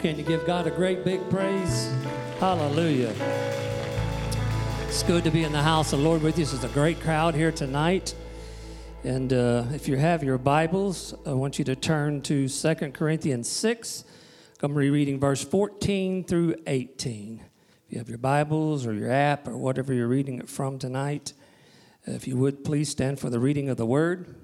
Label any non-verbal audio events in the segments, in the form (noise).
can you give God a great big praise? Hallelujah. It's good to be in the house of the Lord with you. This is a great crowd here tonight. And uh, if you have your Bibles, I want you to turn to 2 Corinthians 6. I'm rereading verse 14 through 18. If you have your Bibles or your app or whatever you're reading it from tonight, if you would please stand for the reading of the word.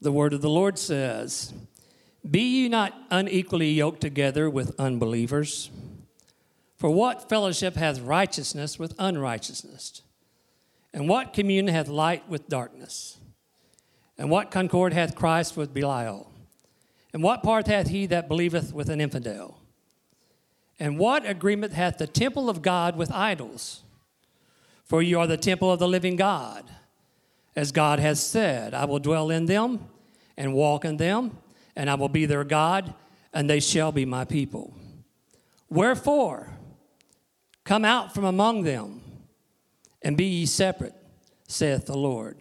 The word of the Lord says, Be ye not unequally yoked together with unbelievers. For what fellowship hath righteousness with unrighteousness? And what communion hath light with darkness? And what concord hath Christ with Belial? And what part hath he that believeth with an infidel? And what agreement hath the temple of God with idols? For you are the temple of the living God. As God has said, I will dwell in them and walk in them, and I will be their God, and they shall be my people. Wherefore, come out from among them, and be ye separate, saith the Lord.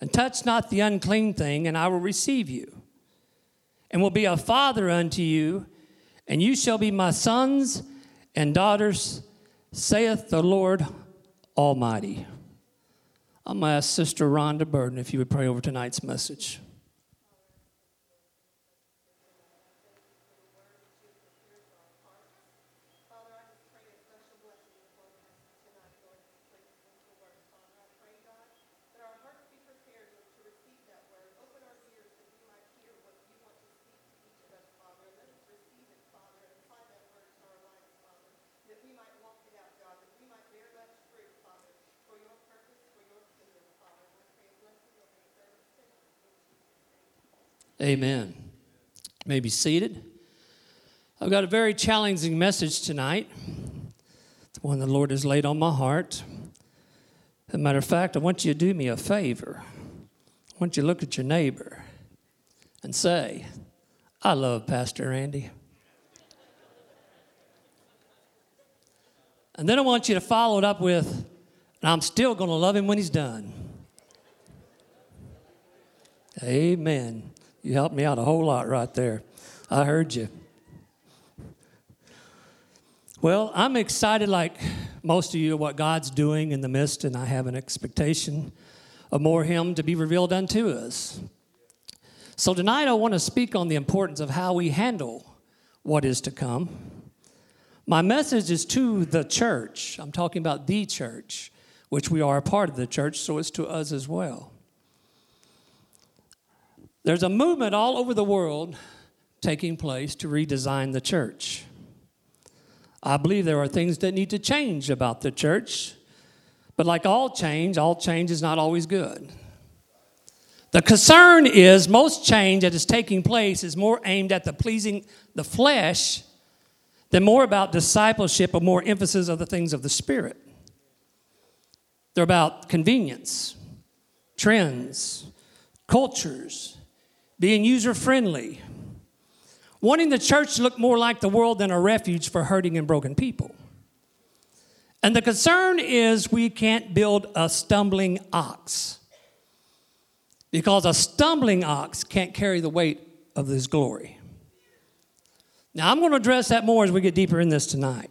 And touch not the unclean thing, and I will receive you, and will be a father unto you, and you shall be my sons and daughters, saith the Lord Almighty. I'm going to ask Sister Rhonda Burden if you would pray over tonight's message. Amen. You may be seated. I've got a very challenging message tonight. It's one the Lord has laid on my heart. As a matter of fact, I want you to do me a favor. I want you to look at your neighbor and say, I love Pastor Andy. And then I want you to follow it up with, and I'm still going to love him when he's done. Amen. You helped me out a whole lot right there. I heard you. Well, I'm excited, like most of you, what God's doing in the midst, and I have an expectation of more Him to be revealed unto us. So, tonight I want to speak on the importance of how we handle what is to come. My message is to the church. I'm talking about the church, which we are a part of the church, so it's to us as well. There's a movement all over the world taking place to redesign the church. I believe there are things that need to change about the church, but like all change, all change is not always good. The concern is most change that is taking place is more aimed at the pleasing the flesh than more about discipleship or more emphasis of the things of the spirit. They're about convenience, trends, cultures, being user friendly, wanting the church to look more like the world than a refuge for hurting and broken people. And the concern is we can't build a stumbling ox because a stumbling ox can't carry the weight of this glory. Now, I'm going to address that more as we get deeper in this tonight.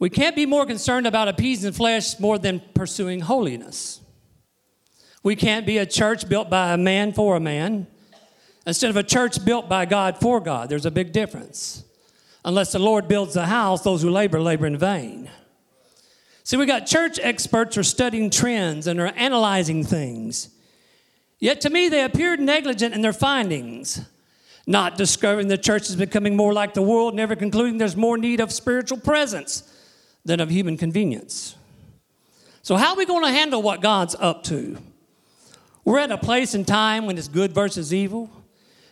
We can't be more concerned about appeasing flesh more than pursuing holiness. We can't be a church built by a man for a man instead of a church built by God for God. There's a big difference. Unless the Lord builds the house, those who labor, labor in vain. See, we got church experts are studying trends and are analyzing things. Yet to me, they appeared negligent in their findings, not discovering the church is becoming more like the world, never concluding there's more need of spiritual presence than of human convenience. So, how are we going to handle what God's up to? We're at a place in time when it's good versus evil,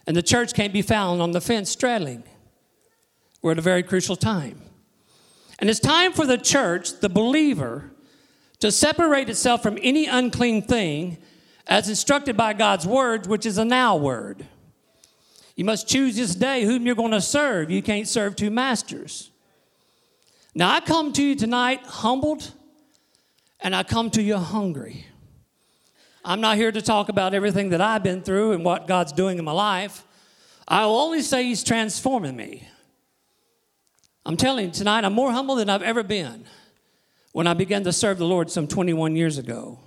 and the church can't be found on the fence straddling. We're at a very crucial time. And it's time for the church, the believer, to separate itself from any unclean thing as instructed by God's word, which is a now word. You must choose this day whom you're going to serve. You can't serve two masters. Now, I come to you tonight humbled and I come to you hungry. I'm not here to talk about everything that I've been through and what God's doing in my life. I will only say He's transforming me. I'm telling you tonight, I'm more humble than I've ever been when I began to serve the Lord some 21 years ago.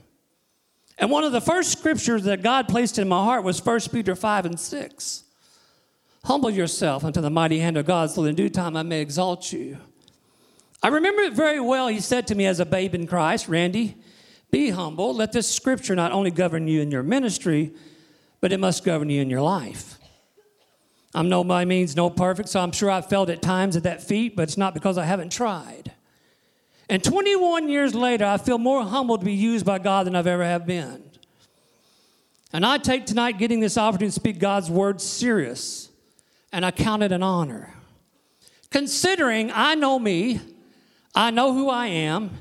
And one of the first scriptures that God placed in my heart was 1 Peter 5 and 6. Humble yourself unto the mighty hand of God, so that in due time I may exalt you. I remember it very well. He said to me as a babe in Christ, Randy, be humble. Let this scripture not only govern you in your ministry, but it must govern you in your life. I'm no by means no perfect, so I'm sure I've felt at times at that feet, but it's not because I haven't tried. And 21 years later, I feel more humbled to be used by God than I've ever have been. And I take tonight getting this opportunity to speak God's word serious, and I count it an honor. Considering I know me, I know who I am,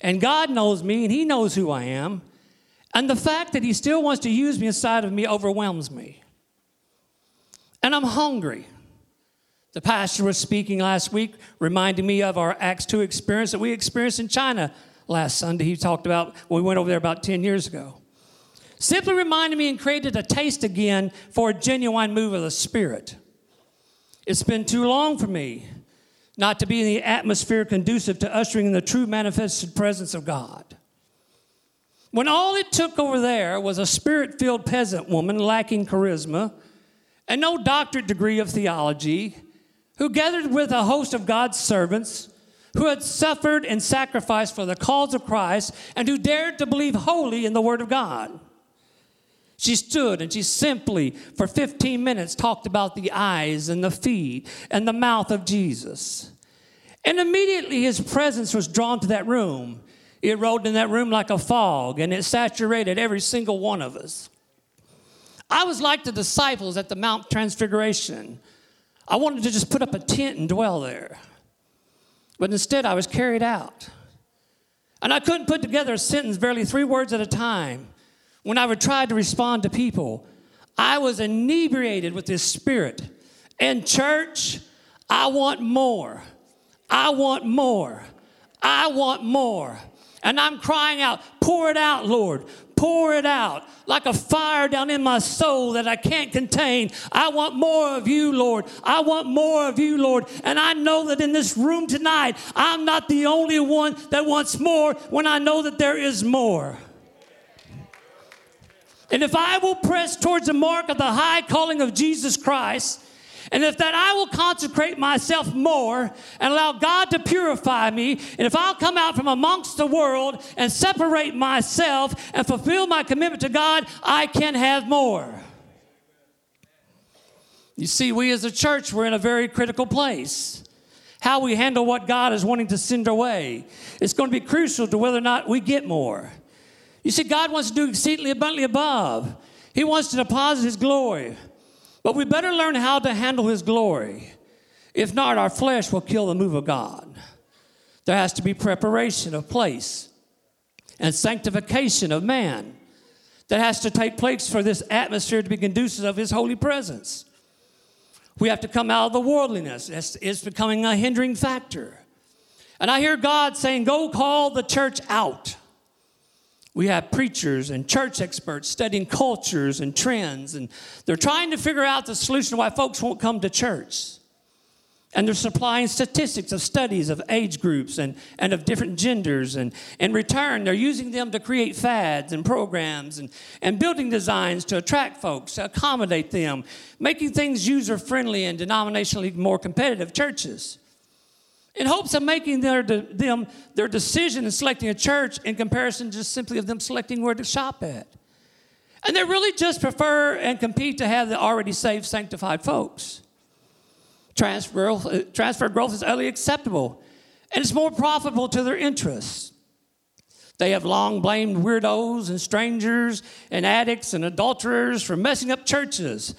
and God knows me, and He knows who I am, and the fact that He still wants to use me inside of me overwhelms me. And I'm hungry. The pastor was speaking last week, reminding me of our Acts 2 experience that we experienced in China last Sunday. He talked about when we went over there about 10 years ago. Simply reminded me and created a taste again for a genuine move of the Spirit. It's been too long for me not to be in the atmosphere conducive to ushering in the true manifested presence of God. When all it took over there was a spirit filled peasant woman lacking charisma and no doctorate degree of theology who gathered with a host of God's servants who had suffered and sacrificed for the cause of Christ and who dared to believe wholly in the Word of God. She stood and she simply, for 15 minutes, talked about the eyes and the feet and the mouth of Jesus. And immediately his presence was drawn to that room. It rolled in that room like a fog and it saturated every single one of us. I was like the disciples at the Mount Transfiguration. I wanted to just put up a tent and dwell there. But instead, I was carried out. And I couldn't put together a sentence, barely three words at a time when I would try to respond to people, I was inebriated with this spirit. And church, I want more. I want more. I want more. And I'm crying out, pour it out, Lord. Pour it out like a fire down in my soul that I can't contain. I want more of you, Lord. I want more of you, Lord. And I know that in this room tonight, I'm not the only one that wants more when I know that there is more. And if I will press towards the mark of the high calling of Jesus Christ, and if that I will consecrate myself more and allow God to purify me, and if I'll come out from amongst the world and separate myself and fulfill my commitment to God, I can have more. You see, we as a church, we're in a very critical place. How we handle what God is wanting to send our way is going to be crucial to whether or not we get more. You see, God wants to do exceedingly abundantly above. He wants to deposit His glory. But we better learn how to handle His glory. If not, our flesh will kill the move of God. There has to be preparation of place and sanctification of man that has to take place for this atmosphere to be conducive of His holy presence. We have to come out of the worldliness. It's, it's becoming a hindering factor. And I hear God saying, Go call the church out. We have preachers and church experts studying cultures and trends, and they're trying to figure out the solution why folks won't come to church. And they're supplying statistics of studies of age groups and, and of different genders. And in return, they're using them to create fads and programs and, and building designs to attract folks, to accommodate them, making things user friendly and denominationally more competitive churches in hopes of making their, them their decision in selecting a church in comparison just simply of them selecting where to shop at. And they really just prefer and compete to have the already saved, sanctified folks. Transfer transfer growth is utterly acceptable, and it's more profitable to their interests. They have long blamed weirdos and strangers and addicts and adulterers for messing up churches.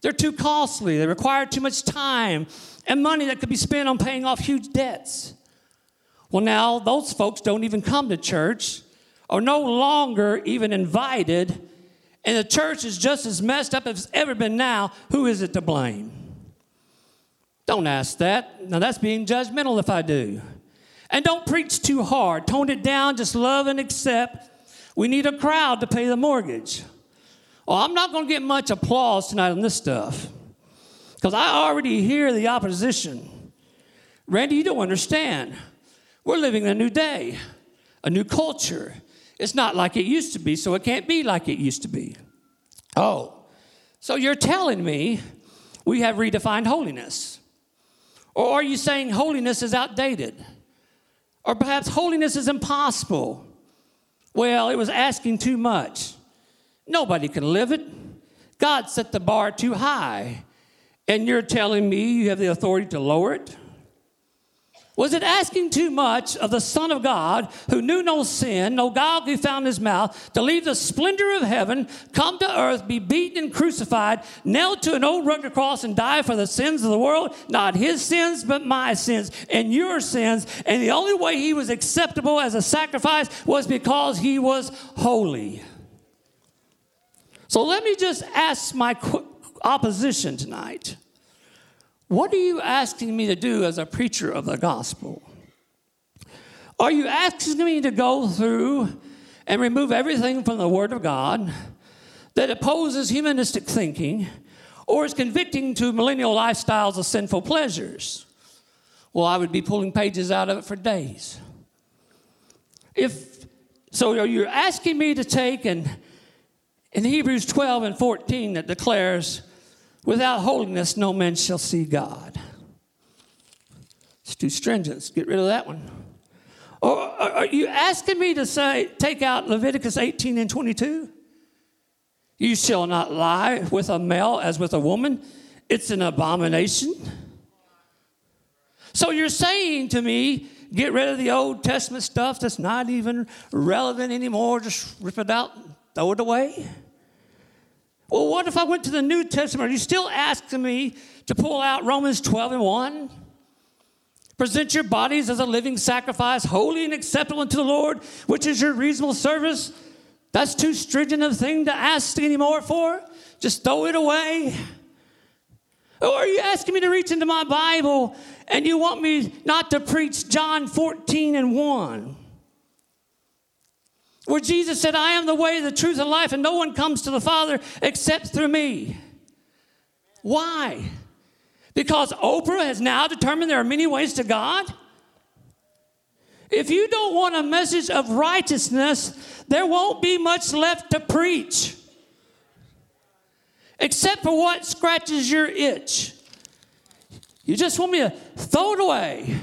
They're too costly, they require too much time and money that could be spent on paying off huge debts. Well, now those folks don't even come to church, are no longer even invited, and the church is just as messed up as it's ever been now. Who is it to blame? Don't ask that. Now, that's being judgmental if I do. And don't preach too hard. Tone it down, just love and accept. We need a crowd to pay the mortgage. Oh, I'm not going to get much applause tonight on this stuff because I already hear the opposition. Randy, you don't understand. We're living in a new day, a new culture. It's not like it used to be, so it can't be like it used to be. Oh, so you're telling me we have redefined holiness? Or are you saying holiness is outdated? Or perhaps holiness is impossible? Well, it was asking too much. Nobody can live it. God set the bar too high. And you're telling me you have the authority to lower it? Was it asking too much of the Son of God, who knew no sin, no guile be found in his mouth, to leave the splendor of heaven, come to earth, be beaten and crucified, nailed to an old rugged cross, and die for the sins of the world? Not his sins, but my sins and your sins. And the only way he was acceptable as a sacrifice was because he was holy. So let me just ask my opposition tonight. What are you asking me to do as a preacher of the gospel? Are you asking me to go through and remove everything from the Word of God that opposes humanistic thinking or is convicting to millennial lifestyles of sinful pleasures? Well, I would be pulling pages out of it for days. If so, are you're asking me to take and in Hebrews 12 and 14 that declares Without holiness, no man shall see God. It's too stringent. Get rid of that one. Or are you asking me to say, take out Leviticus 18 and 22? You shall not lie with a male as with a woman. It's an abomination. So you're saying to me, get rid of the Old Testament stuff that's not even relevant anymore, just rip it out, throw it away? Well, what if I went to the New Testament? Are you still asking me to pull out Romans 12 and 1? Present your bodies as a living sacrifice, holy and acceptable unto the Lord, which is your reasonable service. That's too stringent a thing to ask anymore for. Just throw it away. Or are you asking me to reach into my Bible and you want me not to preach John 14 and 1? Where Jesus said, I am the way, the truth, and life, and no one comes to the Father except through me. Why? Because Oprah has now determined there are many ways to God? If you don't want a message of righteousness, there won't be much left to preach. Except for what scratches your itch. You just want me to throw it away.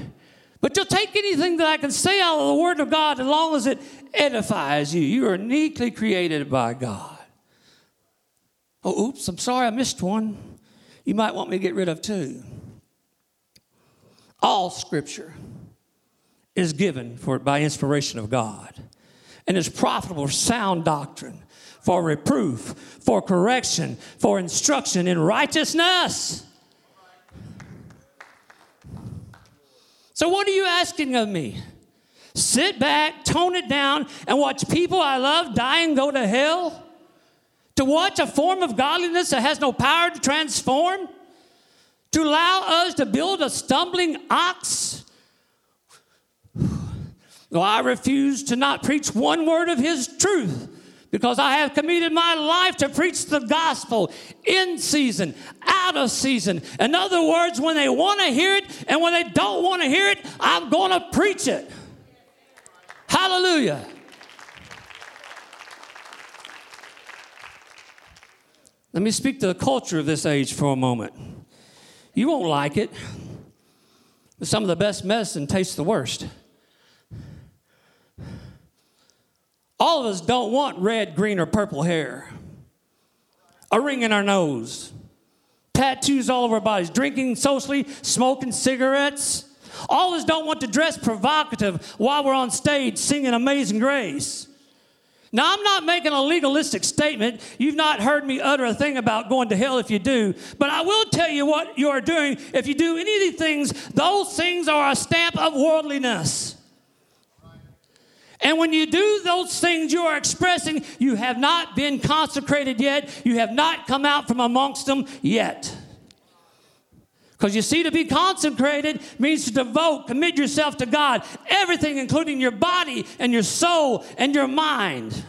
But you'll take anything that I can say out of the Word of God as long as it edifies you. You are uniquely created by God. Oh, oops, I'm sorry I missed one. You might want me to get rid of two. All scripture is given for by inspiration of God and is profitable for sound doctrine, for reproof, for correction, for instruction in righteousness. So, what are you asking of me? Sit back, tone it down, and watch people I love die and go to hell? To watch a form of godliness that has no power to transform? To allow us to build a stumbling ox? (sighs) Well, I refuse to not preach one word of his truth because I have committed my life to preach the gospel in season, out of season. In other words, when they want to hear it and when they don't want to hear it, I'm going to preach it. Hallelujah. Let me speak to the culture of this age for a moment. You won't like it, but some of the best medicine tastes the worst. All of us don't want red, green, or purple hair, a ring in our nose, tattoos all over our bodies, drinking socially, smoking cigarettes all of us don't want to dress provocative while we're on stage singing Amazing Grace. Now, I'm not making a legalistic statement. You've not heard me utter a thing about going to hell if you do. But I will tell you what you are doing. If you do any of these things, those things are a stamp of worldliness. And when you do those things, you are expressing you have not been consecrated yet. You have not come out from amongst them yet. Because you see, to be consecrated means to devote, commit yourself to God, everything, including your body and your soul and your mind.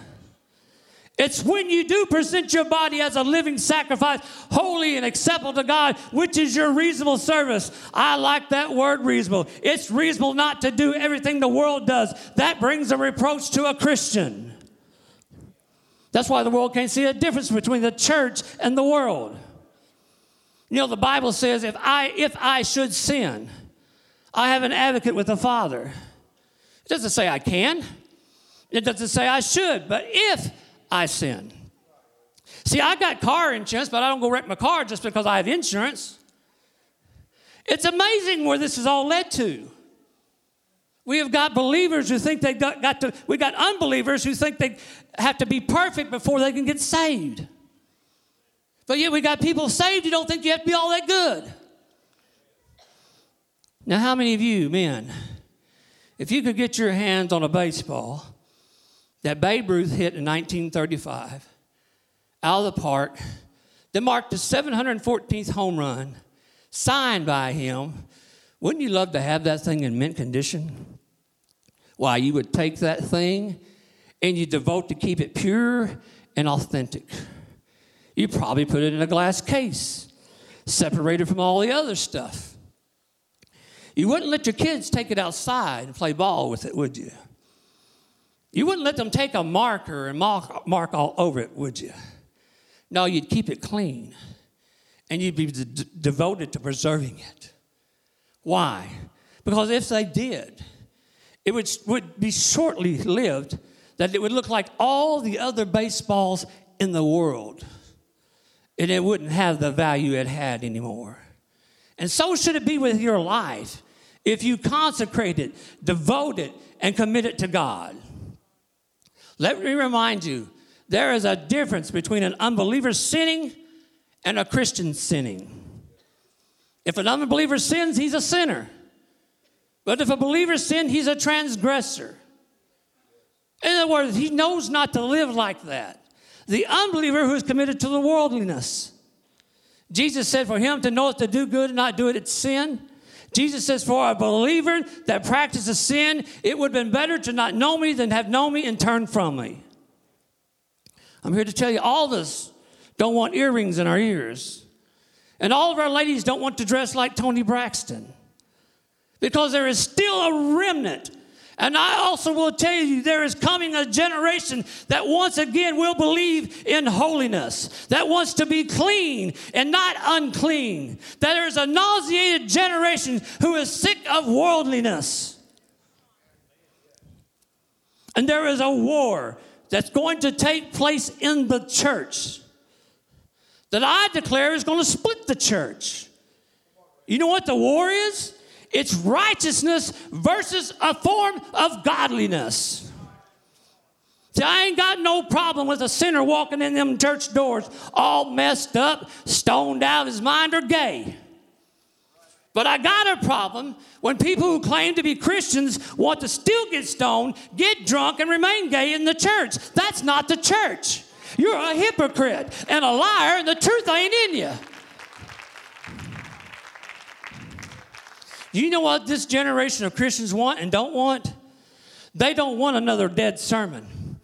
It's when you do present your body as a living sacrifice, holy and acceptable to God, which is your reasonable service. I like that word reasonable. It's reasonable not to do everything the world does. That brings a reproach to a Christian. That's why the world can't see a difference between the church and the world. You know, the Bible says if I if I should sin, I have an advocate with the Father. It doesn't say I can. It doesn't say I should, but if I sin. See, I've got car insurance, but I don't go wreck my car just because I have insurance. It's amazing where this has all led to. We have got believers who think they got, got to, we got unbelievers who think they have to be perfect before they can get saved. But yet we got people saved who don't think you have to be all that good. Now, how many of you, men, if you could get your hands on a baseball that Babe Ruth hit in 1935 out of the park, that marked the 714th home run, signed by him, wouldn't you love to have that thing in mint condition? Why, you would take that thing and you devote to keep it pure and authentic. You probably put it in a glass case, separated from all the other stuff. You wouldn't let your kids take it outside and play ball with it, would you? You wouldn't let them take a marker and mark, mark all over it, would you? No, you'd keep it clean and you'd be d- devoted to preserving it. Why? Because if they did, it would, would be shortly lived that it would look like all the other baseballs in the world and it wouldn't have the value it had anymore. And so should it be with your life if you consecrate it, devote it, and commit it to God. Let me remind you there is a difference between an unbeliever sinning and a Christian sinning. If an unbeliever sins, he's a sinner. But if a believer sins, he's a transgressor. In other words, he knows not to live like that the unbeliever who is committed to the worldliness. Jesus said for him to know it to do good and not do it, it's sin. Jesus says, For a believer that practices sin, it would have been better to not know me than have known me and turn from me. I'm here to tell you, all of us don't want earrings in our ears. And all of our ladies don't want to dress like Toni Braxton. Because there is still a remnant and I also will tell you, there is coming a generation that once again will believe in holiness, that wants to be clean and not unclean. That there is a nauseated generation who is sick of worldliness. And there is a war that's going to take place in the church that I declare is going to split the church. You know what the war is? It's righteousness versus a form of godliness. See, I ain't got no problem with a sinner walking in them church doors all messed up, stoned out of his mind, or gay. But I got a problem when people who claim to be Christians want to still get stoned, get drunk, and remain gay in the church. That's not the church. You're a hypocrite and a liar, and the truth ain't in you. You know what this generation of Christians want and don't want? They don't want another dead sermon.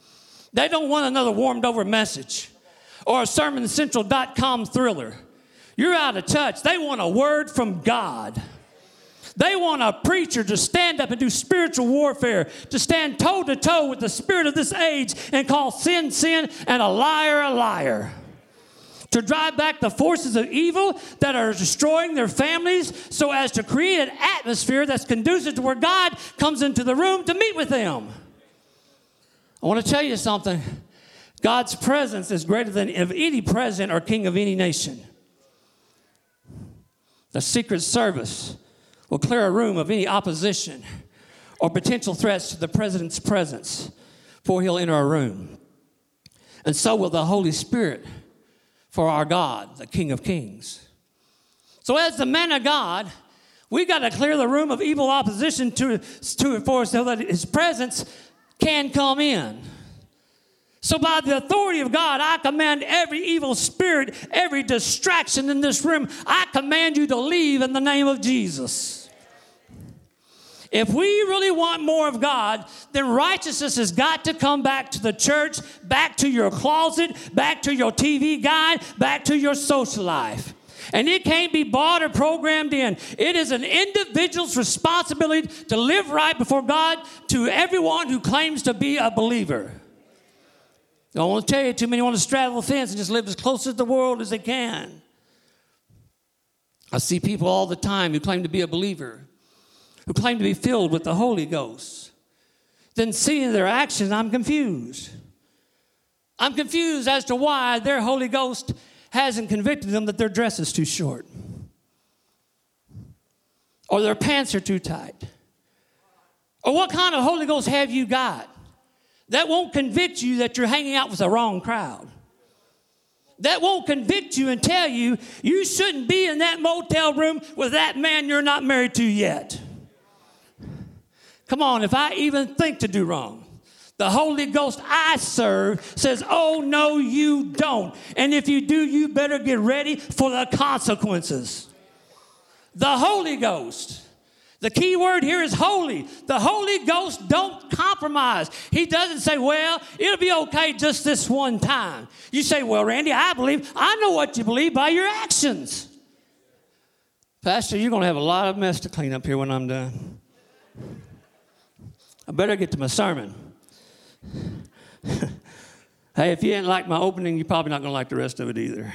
They don't want another warmed over message or a sermoncentral.com thriller. You're out of touch. They want a word from God. They want a preacher to stand up and do spiritual warfare, to stand toe to toe with the spirit of this age and call sin, sin, and a liar, a liar to drive back the forces of evil that are destroying their families so as to create an atmosphere that's conducive to where God comes into the room to meet with them. I want to tell you something. God's presence is greater than of any president or king of any nation. The Secret Service will clear a room of any opposition or potential threats to the president's presence before he'll enter a room. And so will the Holy Spirit for our God, the King of Kings. So, as the man of God, we've got to clear the room of evil opposition to, to for so that his presence can come in. So, by the authority of God, I command every evil spirit, every distraction in this room, I command you to leave in the name of Jesus. If we really want more of God, then righteousness has got to come back to the church, back to your closet, back to your TV guide, back to your social life. And it can't be bought or programmed in. It is an individual's responsibility to live right before God to everyone who claims to be a believer. I don't want to tell you, too many want to straddle the fence and just live as close to the world as they can. I see people all the time who claim to be a believer, who claim to be filled with the Holy Ghost. Then seeing their actions, I'm confused. I'm confused as to why their Holy Ghost hasn't convicted them that their dress is too short, or their pants are too tight, or what kind of Holy Ghost have you got? That won't convict you that you're hanging out with the wrong crowd. That won't convict you and tell you you shouldn't be in that motel room with that man you're not married to yet. Come on, if I even think to do wrong, the Holy Ghost I serve says, Oh, no, you don't. And if you do, you better get ready for the consequences. The Holy Ghost. The key word here is holy. The Holy Ghost don't compromise. He doesn't say, well, it'll be okay just this one time. You say, well, Randy, I believe, I know what you believe by your actions. Pastor, you're going to have a lot of mess to clean up here when I'm done. I better get to my sermon. (laughs) hey, if you didn't like my opening, you're probably not going to like the rest of it either.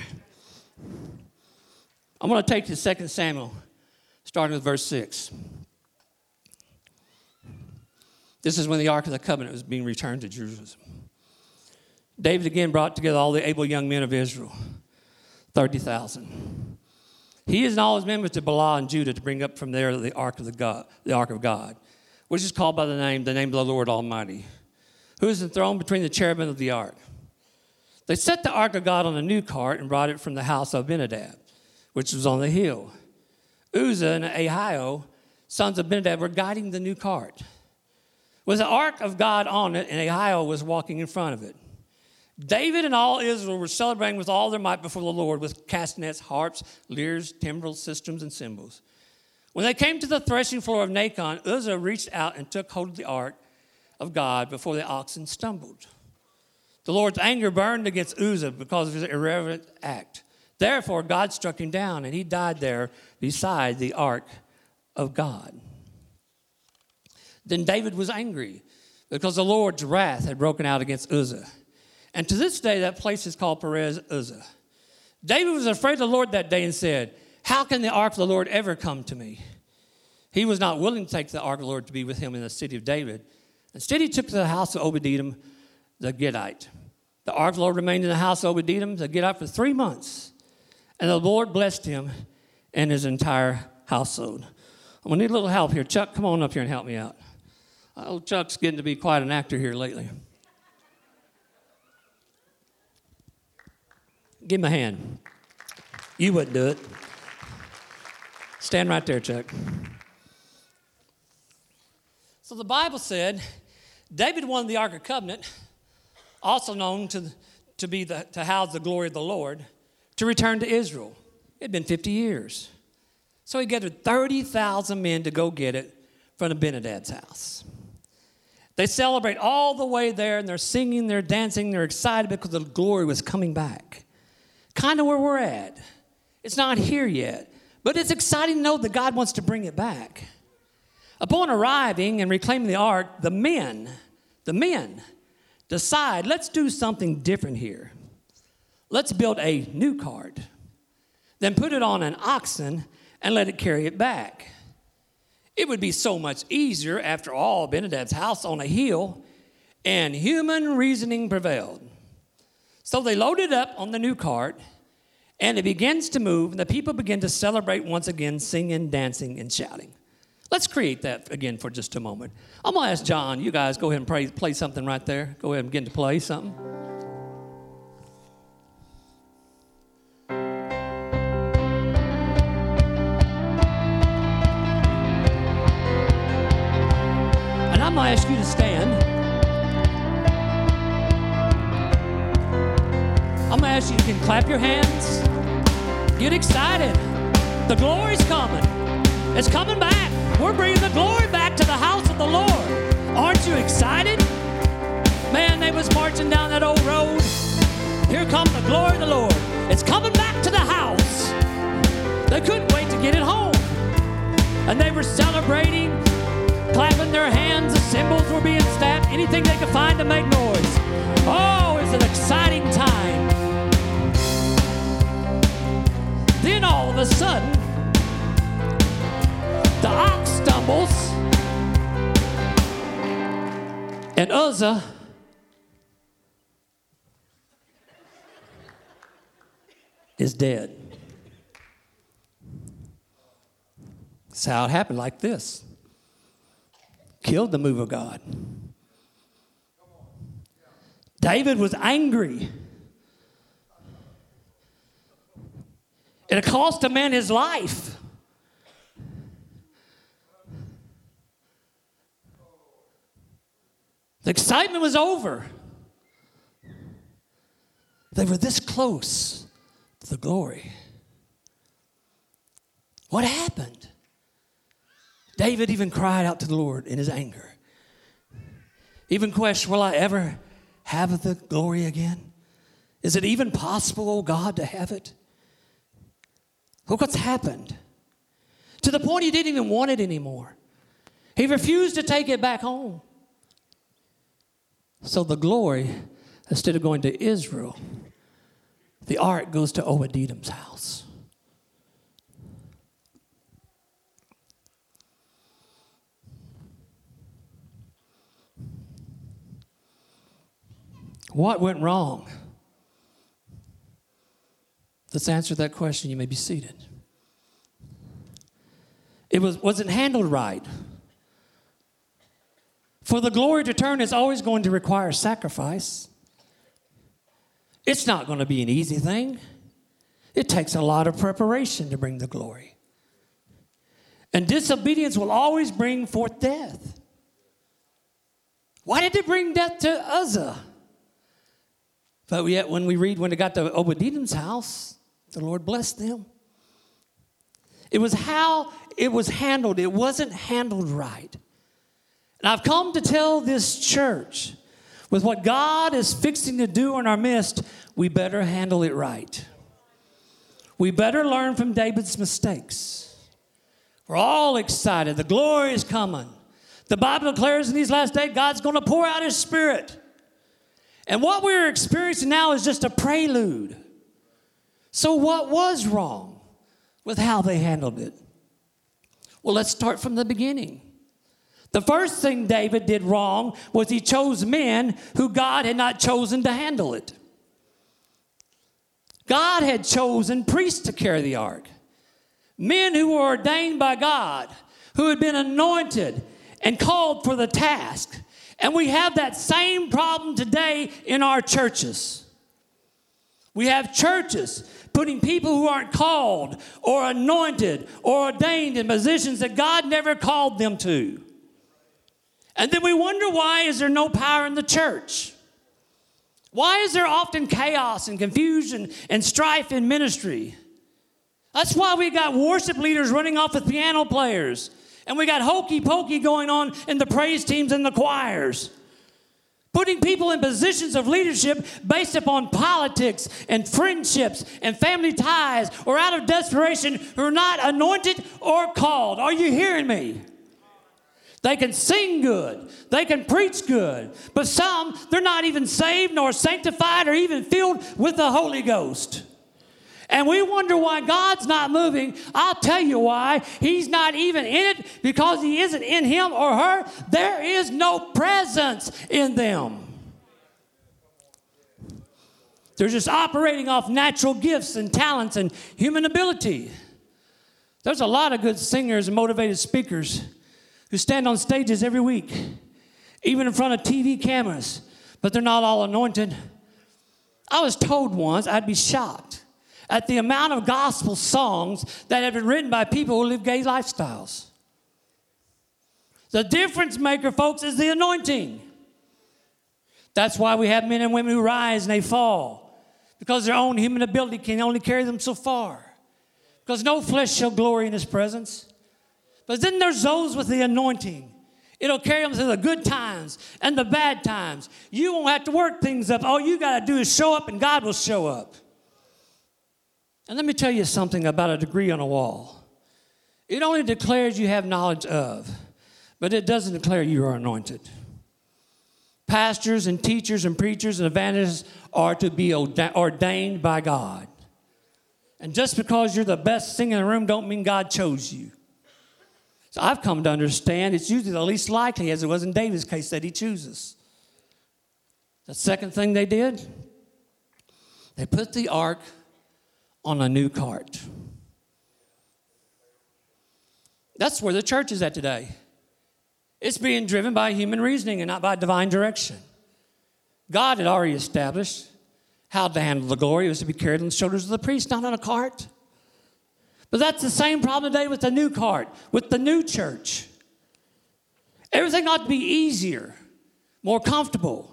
I'm going to take you to 2 Samuel, starting with verse 6. This is when the Ark of the Covenant was being returned to Jerusalem. David again brought together all the able young men of Israel, 30,000. He and all his men went to Baalah and Judah to bring up from there the Ark of the God, the Ark of God, which is called by the name, the name of the Lord Almighty, who is enthroned between the cherubim of the ark. They set the ark of God on a new cart and brought it from the house of Abinadab, which was on the hill. Uzzah and Ahio, sons of Abinadab, were guiding the new cart with the ark of God on it, and Ahio was walking in front of it. David and all Israel were celebrating with all their might before the Lord with castanets, harps, lyres, timbrels, sistrums, and cymbals. When they came to the threshing floor of Nacon, Uzzah reached out and took hold of the ark of God before the oxen stumbled. The Lord's anger burned against Uzzah because of his irreverent act. Therefore, God struck him down, and he died there beside the ark of God. Then David was angry because the Lord's wrath had broken out against Uzzah. And to this day, that place is called Perez Uzzah. David was afraid of the Lord that day and said, How can the ark of the Lord ever come to me? He was not willing to take the ark of the Lord to be with him in the city of David. Instead, he took to the house of Obed-Edom, the Gittite. The ark of the Lord remained in the house of Obed-Edom, the Gittite, for three months. And the Lord blessed him and his entire household. I'm to need a little help here. Chuck, come on up here and help me out. Oh, Chuck's getting to be quite an actor here lately. Give him a hand. You wouldn't do it. Stand right there, Chuck. So the Bible said David wanted the Ark of Covenant, also known to, to be the, to house the glory of the Lord, to return to Israel. It had been 50 years. So he gathered 30,000 men to go get it from Abinadab's house. They celebrate all the way there and they're singing, they're dancing, they're excited because the glory was coming back. Kind of where we're at. It's not here yet, but it's exciting to know that God wants to bring it back. Upon arriving and reclaiming the ark, the men, the men decide, let's do something different here. Let's build a new cart, then put it on an oxen and let it carry it back. It would be so much easier, after all, Abinadab's house on a hill, and human reasoning prevailed. So they loaded up on the new cart, and it begins to move, and the people begin to celebrate once again, singing, dancing, and shouting. Let's create that again for just a moment. I'm gonna ask John, you guys go ahead and play, play something right there. Go ahead and begin to play something. And I'm to ask you to stand. You, can clap your hands. Get excited. The glory's coming. It's coming back. We're bringing the glory back to the house of the Lord. Aren't you excited? Man, they was marching down that old road. Here comes the glory of the Lord. It's coming back to the house. They couldn't wait to get it home. And they were celebrating, clapping their hands. The cymbals were being stamped, anything they could find to make noise. Oh, it's an exciting time. Then all of a sudden, the ox stumbles, and Uzzah is dead. That's how it happened, like this. Killed the move of God. David was angry. It cost a man his life. The excitement was over. They were this close to the glory. What happened? David even cried out to the Lord in his anger. Even questioned, Will I ever have the glory again? Is it even possible, oh God, to have it? Look what's happened. To the point he didn't even want it anymore. He refused to take it back home. So the glory, instead of going to Israel, the ark goes to Obed-Edom's house. What went wrong? Let's answer that question. You may be seated. It was, wasn't handled right. For the glory to turn is always going to require sacrifice. It's not going to be an easy thing. It takes a lot of preparation to bring the glory. And disobedience will always bring forth death. Why did it bring death to Uzzah? But yet, when we read when it got to Obed-Edom's house, the Lord blessed them. It was how it was handled, it wasn't handled right. And I've come to tell this church with what God is fixing to do in our midst, we better handle it right. We better learn from David's mistakes. We're all excited. The glory is coming. The Bible declares in these last days, God's going to pour out His Spirit. And what we're experiencing now is just a prelude. So, what was wrong with how they handled it? Well, let's start from the beginning. The first thing David did wrong was he chose men who God had not chosen to handle it. God had chosen priests to carry the ark, men who were ordained by God, who had been anointed and called for the task. And we have that same problem today in our churches. We have churches putting people who aren't called or anointed or ordained in positions that God never called them to. And then we wonder why is there no power in the church? Why is there often chaos and confusion and strife in ministry? That's why we got worship leaders running off with piano players. And we got hokey pokey going on in the praise teams and the choirs. Putting people in positions of leadership based upon politics and friendships and family ties or out of desperation who are not anointed or called. Are you hearing me? They can sing good. They can preach good. But some, they're not even saved nor sanctified or even filled with the Holy Ghost. And we wonder why God's not moving. I'll tell you why. He's not even in it because He isn't in him or her. There is no presence in them. They're just operating off natural gifts and talents and human ability. There's a lot of good singers and motivated speakers who stand on stages every week, even in front of TV cameras, but they're not all anointed. I was told once I'd be shocked at the amount of gospel songs that have been written by people who live gay lifestyles. The difference maker, folks, is the anointing. That's why we have men and women who rise and they fall. because their own human ability can only carry them so far. Because no flesh shall glory in his presence. But then there's those with the anointing. It'll carry them through the good times and the bad times. You won't have to work things up. All you got to do is show up, and God will show up. And let me tell you something about a degree on a wall. It only declares you have knowledge of, but it doesn't declare you are anointed. Pastors and teachers and preachers and evangelists are to be ordained by God. And just because you're the best singer in the room don't mean God chose you. So I've come to understand it's usually the least likely, as it was in David's case, that he chooses. The second thing they did, they put the ark on a new cart. That's where the church is at today. It's being driven by human reasoning and not by divine direction. God had already established how to handle the glory. It was to be carried on the shoulders of the priest, not on a cart. But that's the same problem today with the new cart, with the new church. Everything ought to be easier, more comfortable.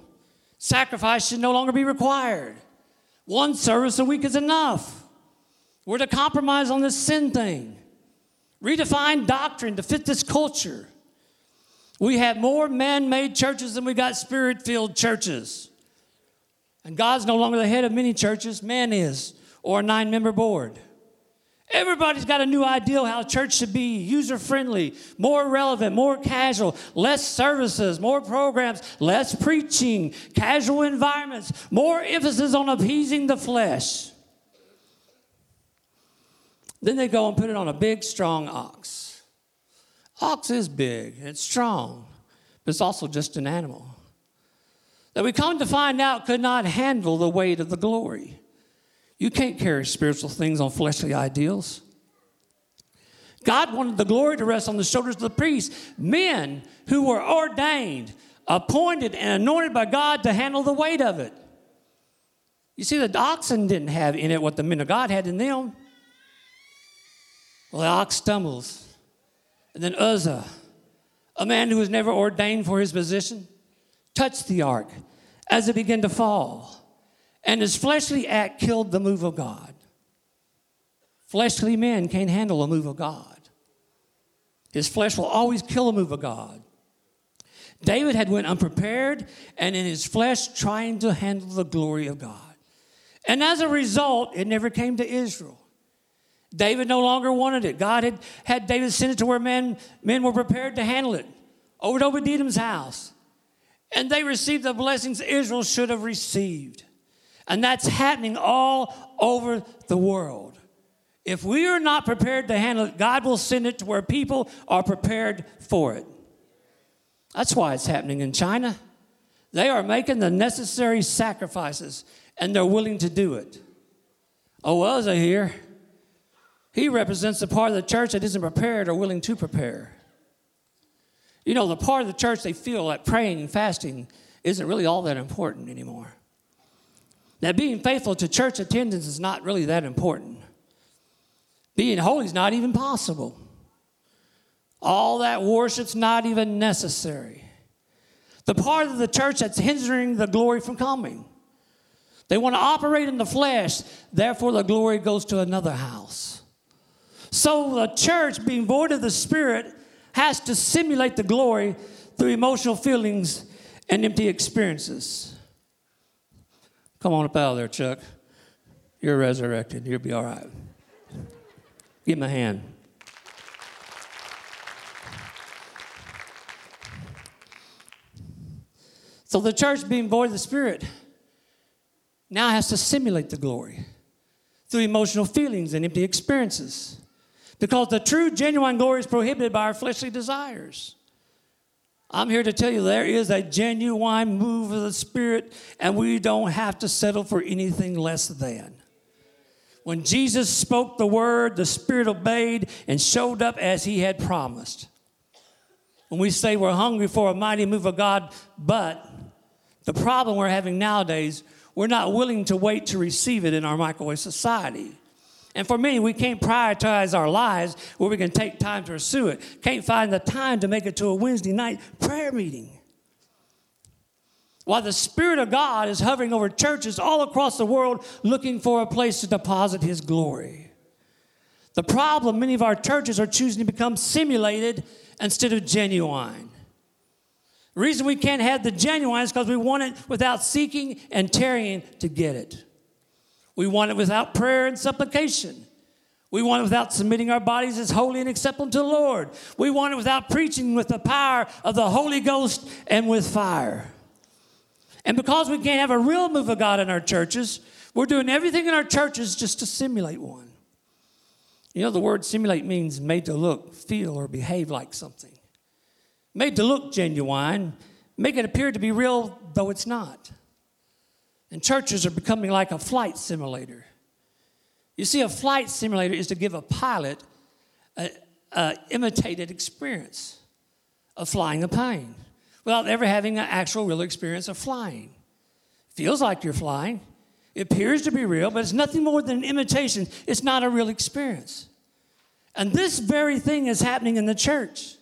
Sacrifice should no longer be required. One service a week is enough. We're to compromise on this sin thing, redefine doctrine to fit this culture. We have more man made churches than we got spirit filled churches. And God's no longer the head of many churches, man is, or a nine member board. Everybody's got a new ideal how church should be user friendly, more relevant, more casual, less services, more programs, less preaching, casual environments, more emphasis on appeasing the flesh. Then they go and put it on a big, strong ox. Ox is big, it's strong, but it's also just an animal. That we come to find out could not handle the weight of the glory. You can't carry spiritual things on fleshly ideals. God wanted the glory to rest on the shoulders of the priests, men who were ordained, appointed, and anointed by God to handle the weight of it. You see, the oxen didn't have in it what the men of God had in them. Well, the ox stumbles. And then Uzzah, a man who was never ordained for his position, touched the ark as it began to fall. And his fleshly act killed the move of God. Fleshly men can't handle a move of God. His flesh will always kill a move of God. David had went unprepared and in his flesh trying to handle the glory of God. And as a result, it never came to Israel. David no longer wanted it. God had had David send it to where men, men were prepared to handle it over to Obed-Edom's house. And they received the blessings Israel should have received. And that's happening all over the world. If we are not prepared to handle it, God will send it to where people are prepared for it. That's why it's happening in China. They are making the necessary sacrifices and they're willing to do it. Oh, well, Uzzah here he represents the part of the church that isn't prepared or willing to prepare. You know, the part of the church they feel that praying and fasting isn't really all that important anymore. That being faithful to church attendance is not really that important. Being holy is not even possible. All that worship's not even necessary. The part of the church that's hindering the glory from coming. They want to operate in the flesh, therefore, the glory goes to another house. So the church, being void of the Spirit, has to simulate the glory through emotional feelings and empty experiences. Come on up out of there, Chuck. You're resurrected. You'll be all right. Give him a hand. So the church, being void of the Spirit, now has to simulate the glory through emotional feelings and empty experiences. Because the true, genuine glory is prohibited by our fleshly desires. I'm here to tell you there is a genuine move of the Spirit, and we don't have to settle for anything less than. When Jesus spoke the word, the Spirit obeyed and showed up as He had promised. When we say we're hungry for a mighty move of God, but the problem we're having nowadays, we're not willing to wait to receive it in our microwave society. And for many, we can't prioritize our lives where we can take time to pursue it. Can't find the time to make it to a Wednesday night prayer meeting. While the Spirit of God is hovering over churches all across the world looking for a place to deposit His glory. The problem many of our churches are choosing to become simulated instead of genuine. The reason we can't have the genuine is because we want it without seeking and tarrying to get it. We want it without prayer and supplication. We want it without submitting our bodies as holy and acceptable to the Lord. We want it without preaching with the power of the Holy Ghost and with fire. And because we can't have a real move of God in our churches, we're doing everything in our churches just to simulate one. You know, the word simulate means made to look, feel, or behave like something. Made to look genuine, make it appear to be real, though it's not. And churches are becoming like a flight simulator. You see, a flight simulator is to give a pilot an imitated experience of flying a plane without ever having an actual real experience of flying. Feels like you're flying, it appears to be real, but it's nothing more than an imitation. It's not a real experience. And this very thing is happening in the church.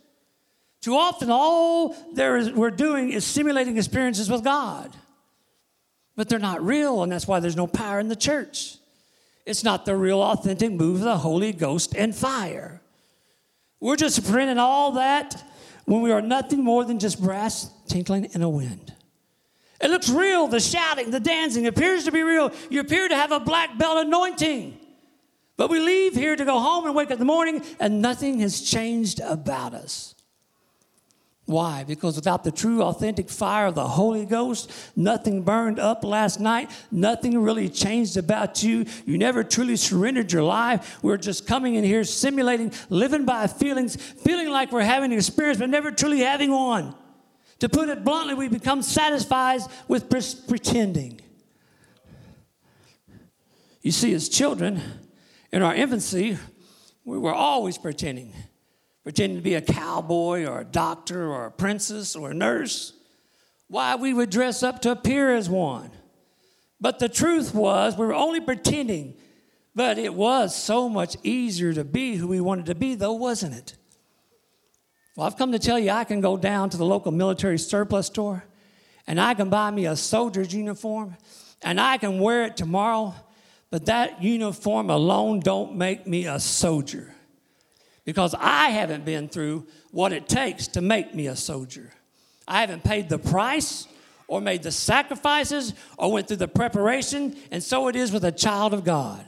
Too often, all there is, we're doing is simulating experiences with God. But they're not real, and that's why there's no power in the church. It's not the real, authentic move of the Holy Ghost and fire. We're just printing all that when we are nothing more than just brass tinkling in a wind. It looks real, the shouting, the dancing appears to be real. You appear to have a black belt anointing. But we leave here to go home and wake up in the morning and nothing has changed about us. Why? Because without the true, authentic fire of the Holy Ghost, nothing burned up last night, nothing really changed about you. You never truly surrendered your life. We're just coming in here simulating, living by feelings, feeling like we're having an experience, but never truly having one. To put it bluntly, we become satisfied with pretending. You see, as children, in our infancy, we were always pretending pretending to be a cowboy or a doctor or a princess or a nurse. Why, we would dress up to appear as one. But the truth was, we were only pretending. But it was so much easier to be who we wanted to be, though, wasn't it? Well, I've come to tell you I can go down to the local military surplus store and I can buy me a soldier's uniform and I can wear it tomorrow, but that uniform alone don't make me a soldier because I haven't been through what it takes to make me a soldier. I haven't paid the price or made the sacrifices or went through the preparation, and so it is with a child of God.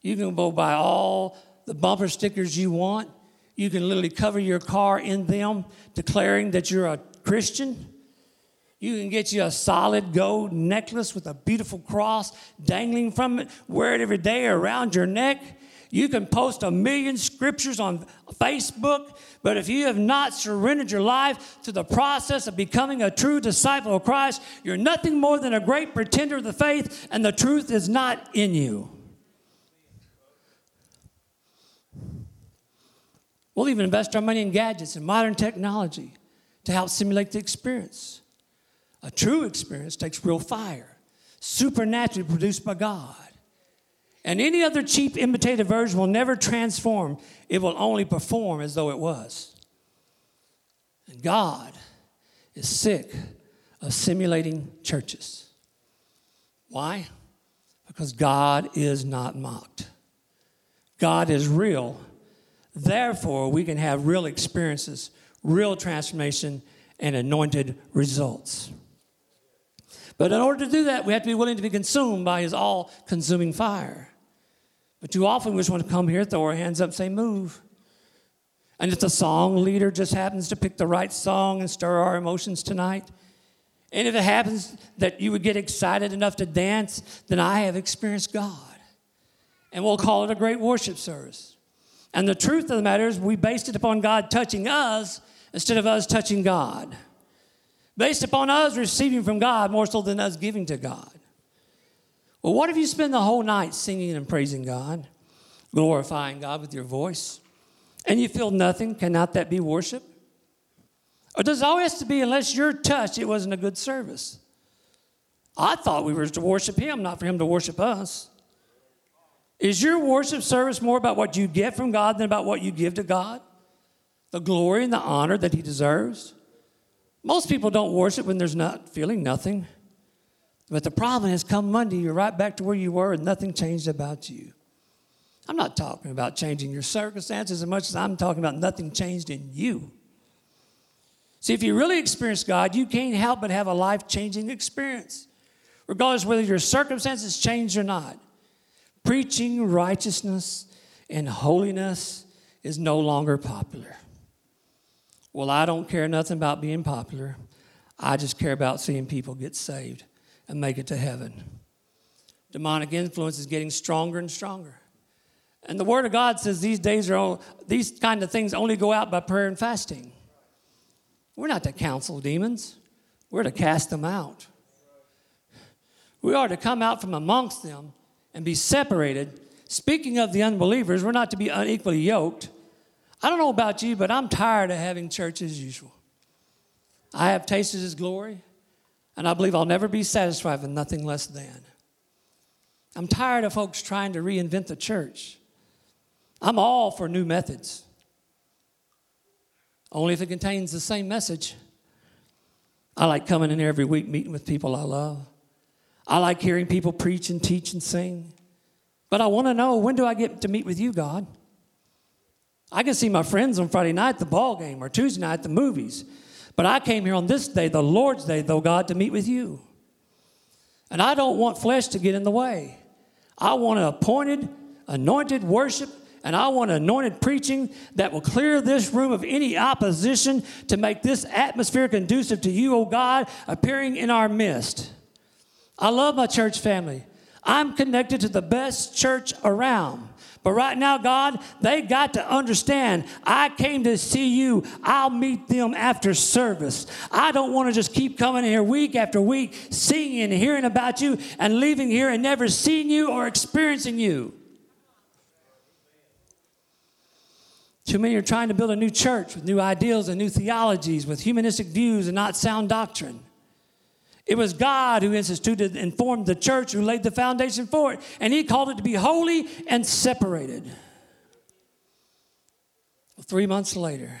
You can go buy all the bumper stickers you want. You can literally cover your car in them, declaring that you're a Christian. You can get you a solid gold necklace with a beautiful cross dangling from it, wear it every day around your neck. You can post a million scriptures on Facebook, but if you have not surrendered your life to the process of becoming a true disciple of Christ, you're nothing more than a great pretender of the faith, and the truth is not in you. We'll even invest our money in gadgets and modern technology to help simulate the experience. A true experience takes real fire, supernaturally produced by God. And any other cheap imitative version will never transform, it will only perform as though it was. And God is sick of simulating churches. Why? Because God is not mocked. God is real. Therefore, we can have real experiences, real transformation, and anointed results. But in order to do that, we have to be willing to be consumed by His all consuming fire. But too often we just want to come here, throw our hands up, say, move. And if the song leader just happens to pick the right song and stir our emotions tonight, and if it happens that you would get excited enough to dance, then I have experienced God. And we'll call it a great worship service. And the truth of the matter is, we based it upon God touching us instead of us touching God. Based upon us receiving from God more so than us giving to God. Well, what if you spend the whole night singing and praising God, glorifying God with your voice, and you feel nothing? Cannot that be worship? Or does it always have to be, unless you're touched, it wasn't a good service? I thought we were to worship Him, not for Him to worship us. Is your worship service more about what you get from God than about what you give to God? The glory and the honor that He deserves? Most people don't worship when there's not feeling nothing. But the problem is, come Monday, you're right back to where you were and nothing changed about you. I'm not talking about changing your circumstances as much as I'm talking about nothing changed in you. See, if you really experience God, you can't help but have a life changing experience, regardless whether your circumstances change or not. Preaching righteousness and holiness is no longer popular. Well, I don't care nothing about being popular. I just care about seeing people get saved and make it to heaven. Demonic influence is getting stronger and stronger. And the Word of God says these days are all, these kind of things only go out by prayer and fasting. We're not to counsel demons, we're to cast them out. We are to come out from amongst them and be separated. Speaking of the unbelievers, we're not to be unequally yoked. I don't know about you, but I'm tired of having church as usual. I have tasted his glory. And I believe I'll never be satisfied with nothing less than. I'm tired of folks trying to reinvent the church. I'm all for new methods, only if it contains the same message. I like coming in here every week, meeting with people I love. I like hearing people preach and teach and sing. But I want to know when do I get to meet with you, God? I can see my friends on Friday night at the ball game or Tuesday night at the movies. But I came here on this day, the Lord's day, though God, to meet with you. And I don't want flesh to get in the way. I want an appointed, anointed worship, and I want anointed preaching that will clear this room of any opposition to make this atmosphere conducive to you, oh God, appearing in our midst. I love my church family. I'm connected to the best church around. But right now, God, they got to understand I came to see you. I'll meet them after service. I don't want to just keep coming here week after week, singing and hearing about you and leaving here and never seeing you or experiencing you. Too many are trying to build a new church with new ideals and new theologies, with humanistic views and not sound doctrine. It was God who instituted and formed the church, who laid the foundation for it, and He called it to be holy and separated. Three months later,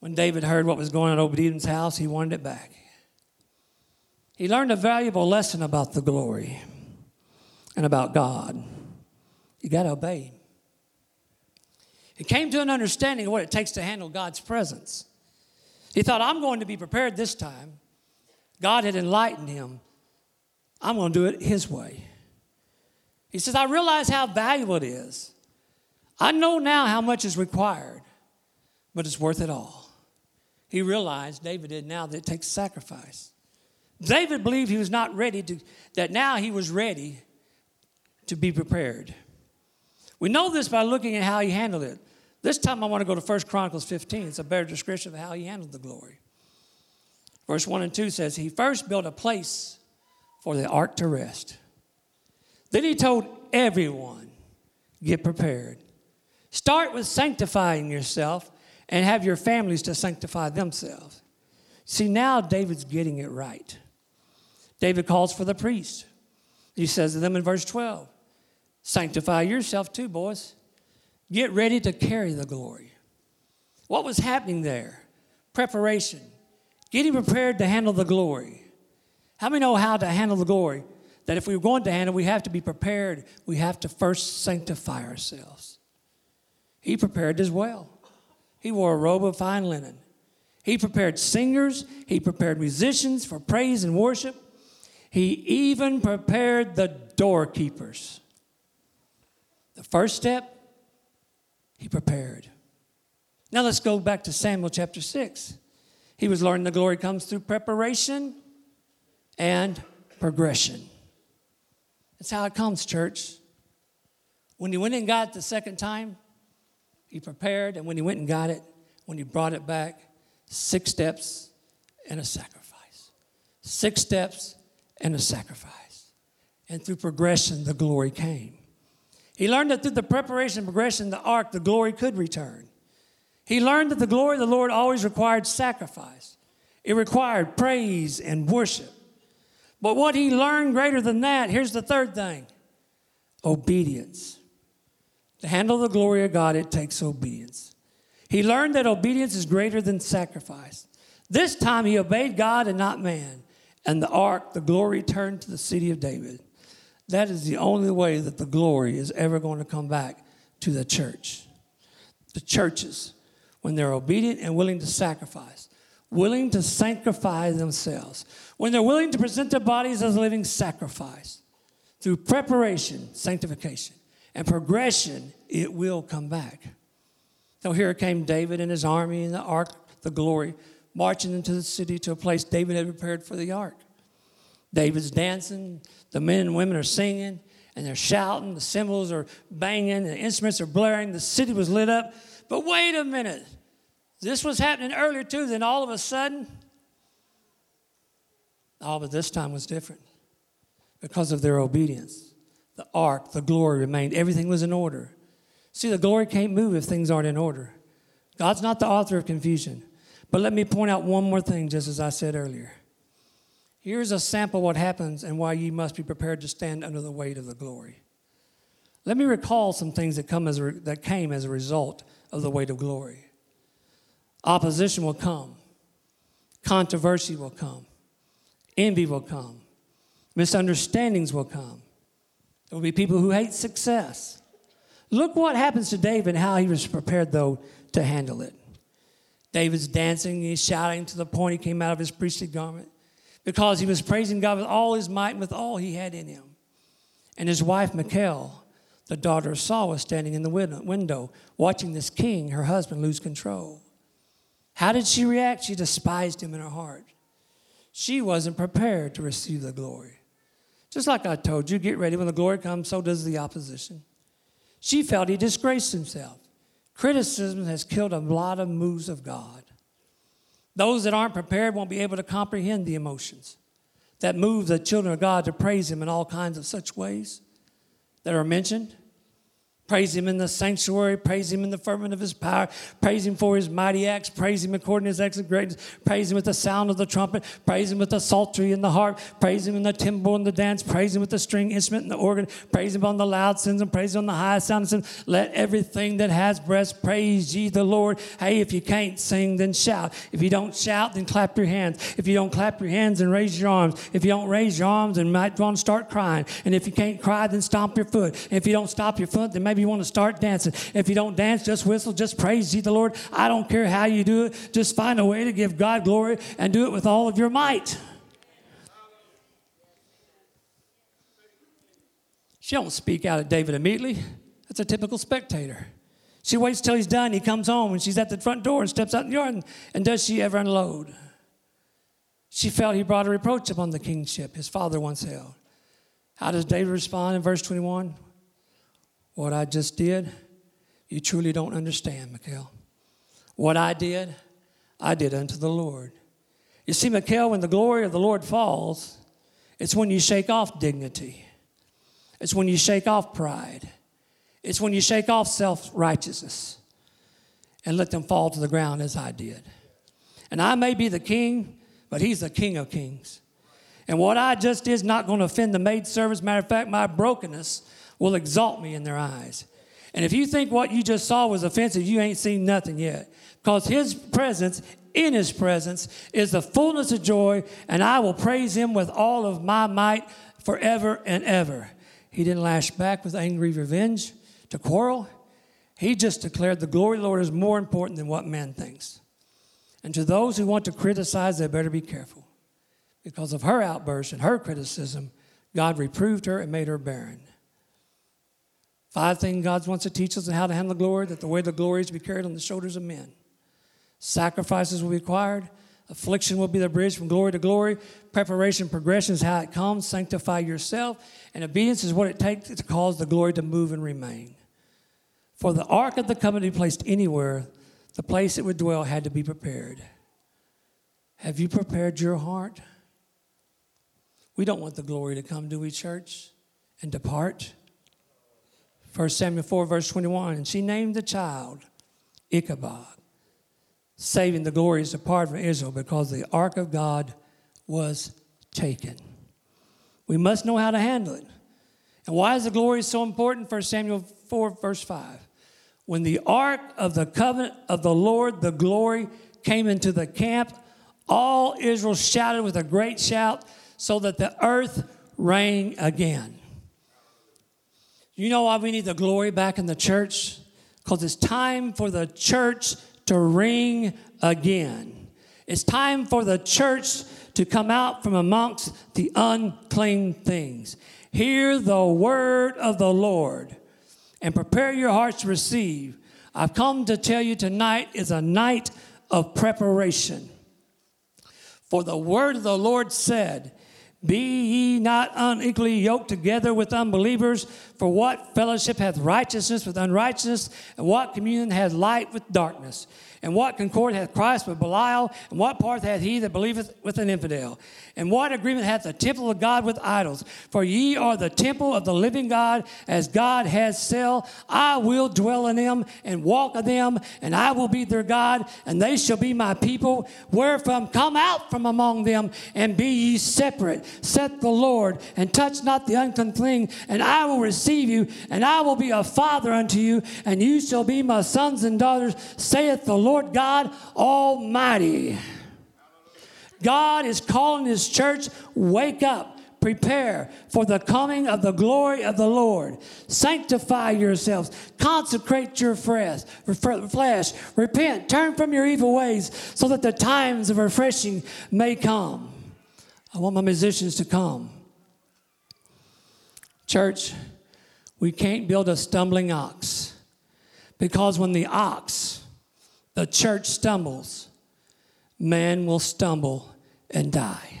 when David heard what was going on at Obed-Edom's house, he wanted it back. He learned a valuable lesson about the glory and about God. You got to obey. He came to an understanding of what it takes to handle God's presence. He thought, I'm going to be prepared this time. God had enlightened him. I'm going to do it his way. He says, I realize how valuable it is. I know now how much is required, but it's worth it all. He realized, David did now, that it takes sacrifice. David believed he was not ready to, that now he was ready to be prepared. We know this by looking at how he handled it. This time I want to go to 1 Chronicles 15. It's a better description of how he handled the glory. Verse 1 and 2 says, He first built a place for the ark to rest. Then he told everyone, Get prepared. Start with sanctifying yourself and have your families to sanctify themselves. See, now David's getting it right. David calls for the priest. He says to them in verse 12, Sanctify yourself too, boys. Get ready to carry the glory. What was happening there? Preparation. Getting prepared to handle the glory. How many know how to handle the glory? That if we're going to handle, we have to be prepared. We have to first sanctify ourselves. He prepared as well. He wore a robe of fine linen. He prepared singers, he prepared musicians for praise and worship. He even prepared the doorkeepers. The first step, he prepared. Now let's go back to Samuel chapter 6. He was learning the glory comes through preparation and progression. That's how it comes, church. When he went and got it the second time, he prepared, and when he went and got it, when he brought it back, six steps and a sacrifice. Six steps and a sacrifice. And through progression, the glory came. He learned that through the preparation and progression the ark, the glory could return. He learned that the glory of the Lord always required sacrifice, it required praise and worship. But what he learned greater than that, here's the third thing obedience. To handle the glory of God, it takes obedience. He learned that obedience is greater than sacrifice. This time he obeyed God and not man. And the ark, the glory, turned to the city of David. That is the only way that the glory is ever going to come back to the church. The churches, when they're obedient and willing to sacrifice, willing to sanctify themselves, when they're willing to present their bodies as a living sacrifice, through preparation, sanctification, and progression, it will come back. So here came David and his army and the ark, the glory, marching into the city to a place David had prepared for the ark. David's dancing, the men and women are singing, and they're shouting, the cymbals are banging, the instruments are blaring, the city was lit up. But wait a minute. This was happening earlier too, then all of a sudden, all but this time was different because of their obedience. The ark, the glory remained, everything was in order. See, the glory can't move if things aren't in order. God's not the author of confusion. But let me point out one more thing, just as I said earlier. Here's a sample of what happens and why you must be prepared to stand under the weight of the glory. Let me recall some things that, come as a, that came as a result of the weight of glory. Opposition will come, controversy will come, envy will come, misunderstandings will come. There will be people who hate success. Look what happens to David and how he was prepared, though, to handle it. David's dancing, he's shouting to the point he came out of his priestly garment because he was praising God with all his might and with all he had in him. And his wife, Michal, the daughter of Saul, was standing in the window watching this king, her husband, lose control. How did she react? She despised him in her heart. She wasn't prepared to receive the glory. Just like I told you, get ready when the glory comes, so does the opposition. She felt he disgraced himself. Criticism has killed a lot of moves of God. Those that aren't prepared won't be able to comprehend the emotions that move the children of God to praise Him in all kinds of such ways that are mentioned. Praise him in the sanctuary, praise him in the firmament of his power, praise him for his mighty acts, praise him according to his excellent greatness, praise him with the sound of the trumpet, praise him with the psaltery and the harp, praise him in the timbrel and the dance, praise him with the string instrument and the organ, praise him on the loud sins and praise him on the high sound. Sins. Let everything that has breath praise ye the Lord. Hey, if you can't sing, then shout. If you don't shout, then clap your hands. If you don't clap your hands, then raise your arms. If you don't raise your arms, then might want to start crying. And if you can't cry, then stomp your foot. If you don't stop your foot, then maybe you want to start dancing. If you don't dance, just whistle, just praise ye the Lord. I don't care how you do it, just find a way to give God glory and do it with all of your might. She don't speak out at David immediately. That's a typical spectator. She waits till he's done. He comes home and she's at the front door and steps out in the yard. And, and does she ever unload? She felt he brought a reproach upon the kingship his father once held. How does David respond in verse 21? What I just did, you truly don't understand, Michal. What I did, I did unto the Lord. You see, Michal, when the glory of the Lord falls, it's when you shake off dignity. It's when you shake off pride. It's when you shake off self righteousness and let them fall to the ground as I did. And I may be the king, but he's the king of kings. And what I just did is not going to offend the maid servants. Matter of fact, my brokenness will exalt me in their eyes. And if you think what you just saw was offensive, you ain't seen nothing yet. Because his presence, in his presence, is the fullness of joy, and I will praise him with all of my might forever and ever. He didn't lash back with angry revenge to quarrel. He just declared the glory of the Lord is more important than what man thinks. And to those who want to criticize, they better be careful. Because of her outburst and her criticism, God reproved her and made her barren. Five things God wants to teach us how to handle glory, that the way the glory is to be carried on the shoulders of men. Sacrifices will be required. Affliction will be the bridge from glory to glory. Preparation, progression is how it comes. Sanctify yourself. And obedience is what it takes to cause the glory to move and remain. For the ark of the covenant to be placed anywhere, the place it would dwell had to be prepared. Have you prepared your heart? We don't want the glory to come, do we, church, and depart? 1 Samuel 4, verse 21. And she named the child Ichabod, saving the glories apart from Israel because the ark of God was taken. We must know how to handle it. And why is the glory so important? 1 Samuel 4, verse 5. When the ark of the covenant of the Lord, the glory, came into the camp, All Israel shouted with a great shout so that the earth rang again. You know why we need the glory back in the church? Because it's time for the church to ring again. It's time for the church to come out from amongst the unclean things. Hear the word of the Lord and prepare your hearts to receive. I've come to tell you tonight is a night of preparation. For the word of the Lord said, Be ye not unequally yoked together with unbelievers, for what fellowship hath righteousness with unrighteousness, and what communion hath light with darkness? And what concord hath Christ with Belial? And what part hath he that believeth with an infidel? And what agreement hath the temple of God with idols? For ye are the temple of the living God, as God has said, I will dwell in them and walk in them, and I will be their God, and they shall be my people. Wherefrom come out from among them, and be ye separate, saith the Lord, and touch not the unclean thing, and I will receive you, and I will be a father unto you, and you shall be my sons and daughters, saith the Lord God Almighty. God is calling His church, wake up, prepare for the coming of the glory of the Lord. Sanctify yourselves, consecrate your flesh, repent, turn from your evil ways, so that the times of refreshing may come. I want my musicians to come. Church, we can't build a stumbling ox because when the ox, the church stumbles, man will stumble and die.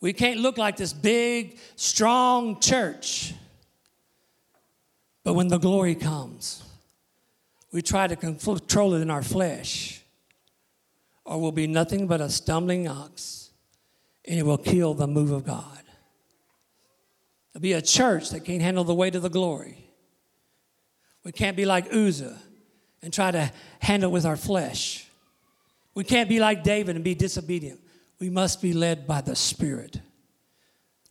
We can't look like this big, strong church. But when the glory comes, we try to control it in our flesh, or we'll be nothing but a stumbling ox, and it will kill the move of God. There'll be a church that can't handle the weight of the glory. We can't be like Uzzah and try to handle with our flesh. We can't be like David and be disobedient. We must be led by the Spirit.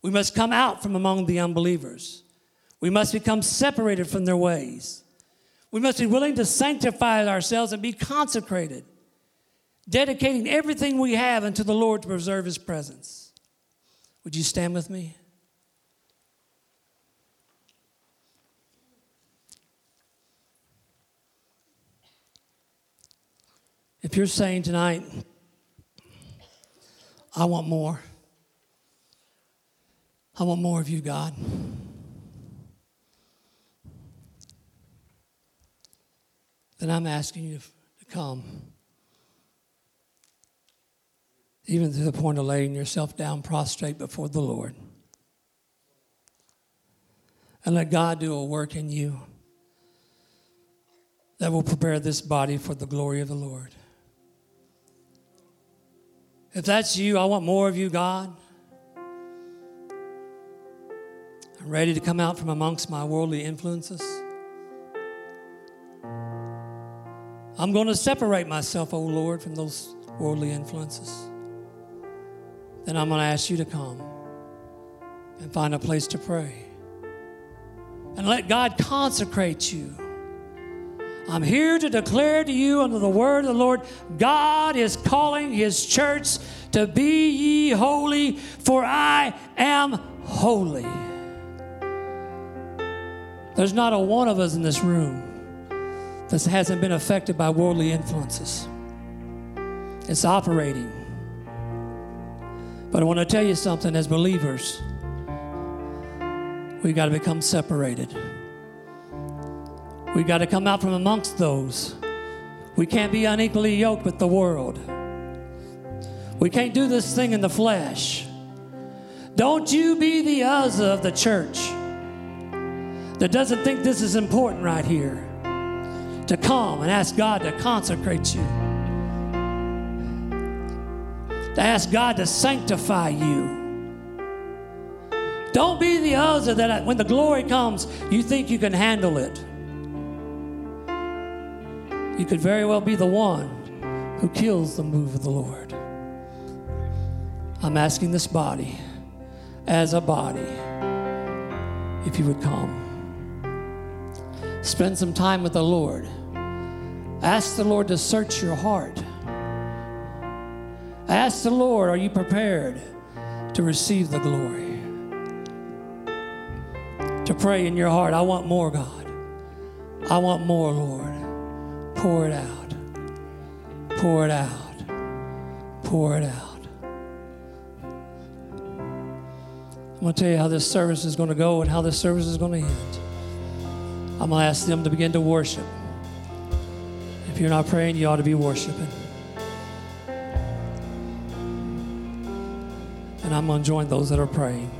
We must come out from among the unbelievers. We must become separated from their ways. We must be willing to sanctify ourselves and be consecrated, dedicating everything we have unto the Lord to preserve His presence. Would you stand with me? If you're saying tonight, I want more, I want more of you, God. Then I'm asking you to come. Even to the point of laying yourself down prostrate before the Lord. And let God do a work in you that will prepare this body for the glory of the Lord. If that's you, I want more of you, God. I'm ready to come out from amongst my worldly influences. I'm going to separate myself, O oh Lord, from those worldly influences. Then I'm going to ask you to come and find a place to pray. And let God consecrate you I'm here to declare to you under the word of the Lord God is calling his church to be ye holy, for I am holy. There's not a one of us in this room that hasn't been affected by worldly influences. It's operating. But I want to tell you something as believers, we've got to become separated. We've got to come out from amongst those. We can't be unequally yoked with the world. We can't do this thing in the flesh. Don't you be the Uzzah of the church that doesn't think this is important right here. To come and ask God to consecrate you, to ask God to sanctify you. Don't be the Uzzah that when the glory comes, you think you can handle it you could very well be the one who kills the move of the Lord. I'm asking this body, as a body, if you would come. Spend some time with the Lord. Ask the Lord to search your heart. Ask the Lord, are you prepared to receive the glory? To pray in your heart, I want more, God. I want more, Lord. Pour it out. Pour it out. Pour it out. I'm going to tell you how this service is going to go and how this service is going to end. I'm going to ask them to begin to worship. If you're not praying, you ought to be worshiping. And I'm going to join those that are praying.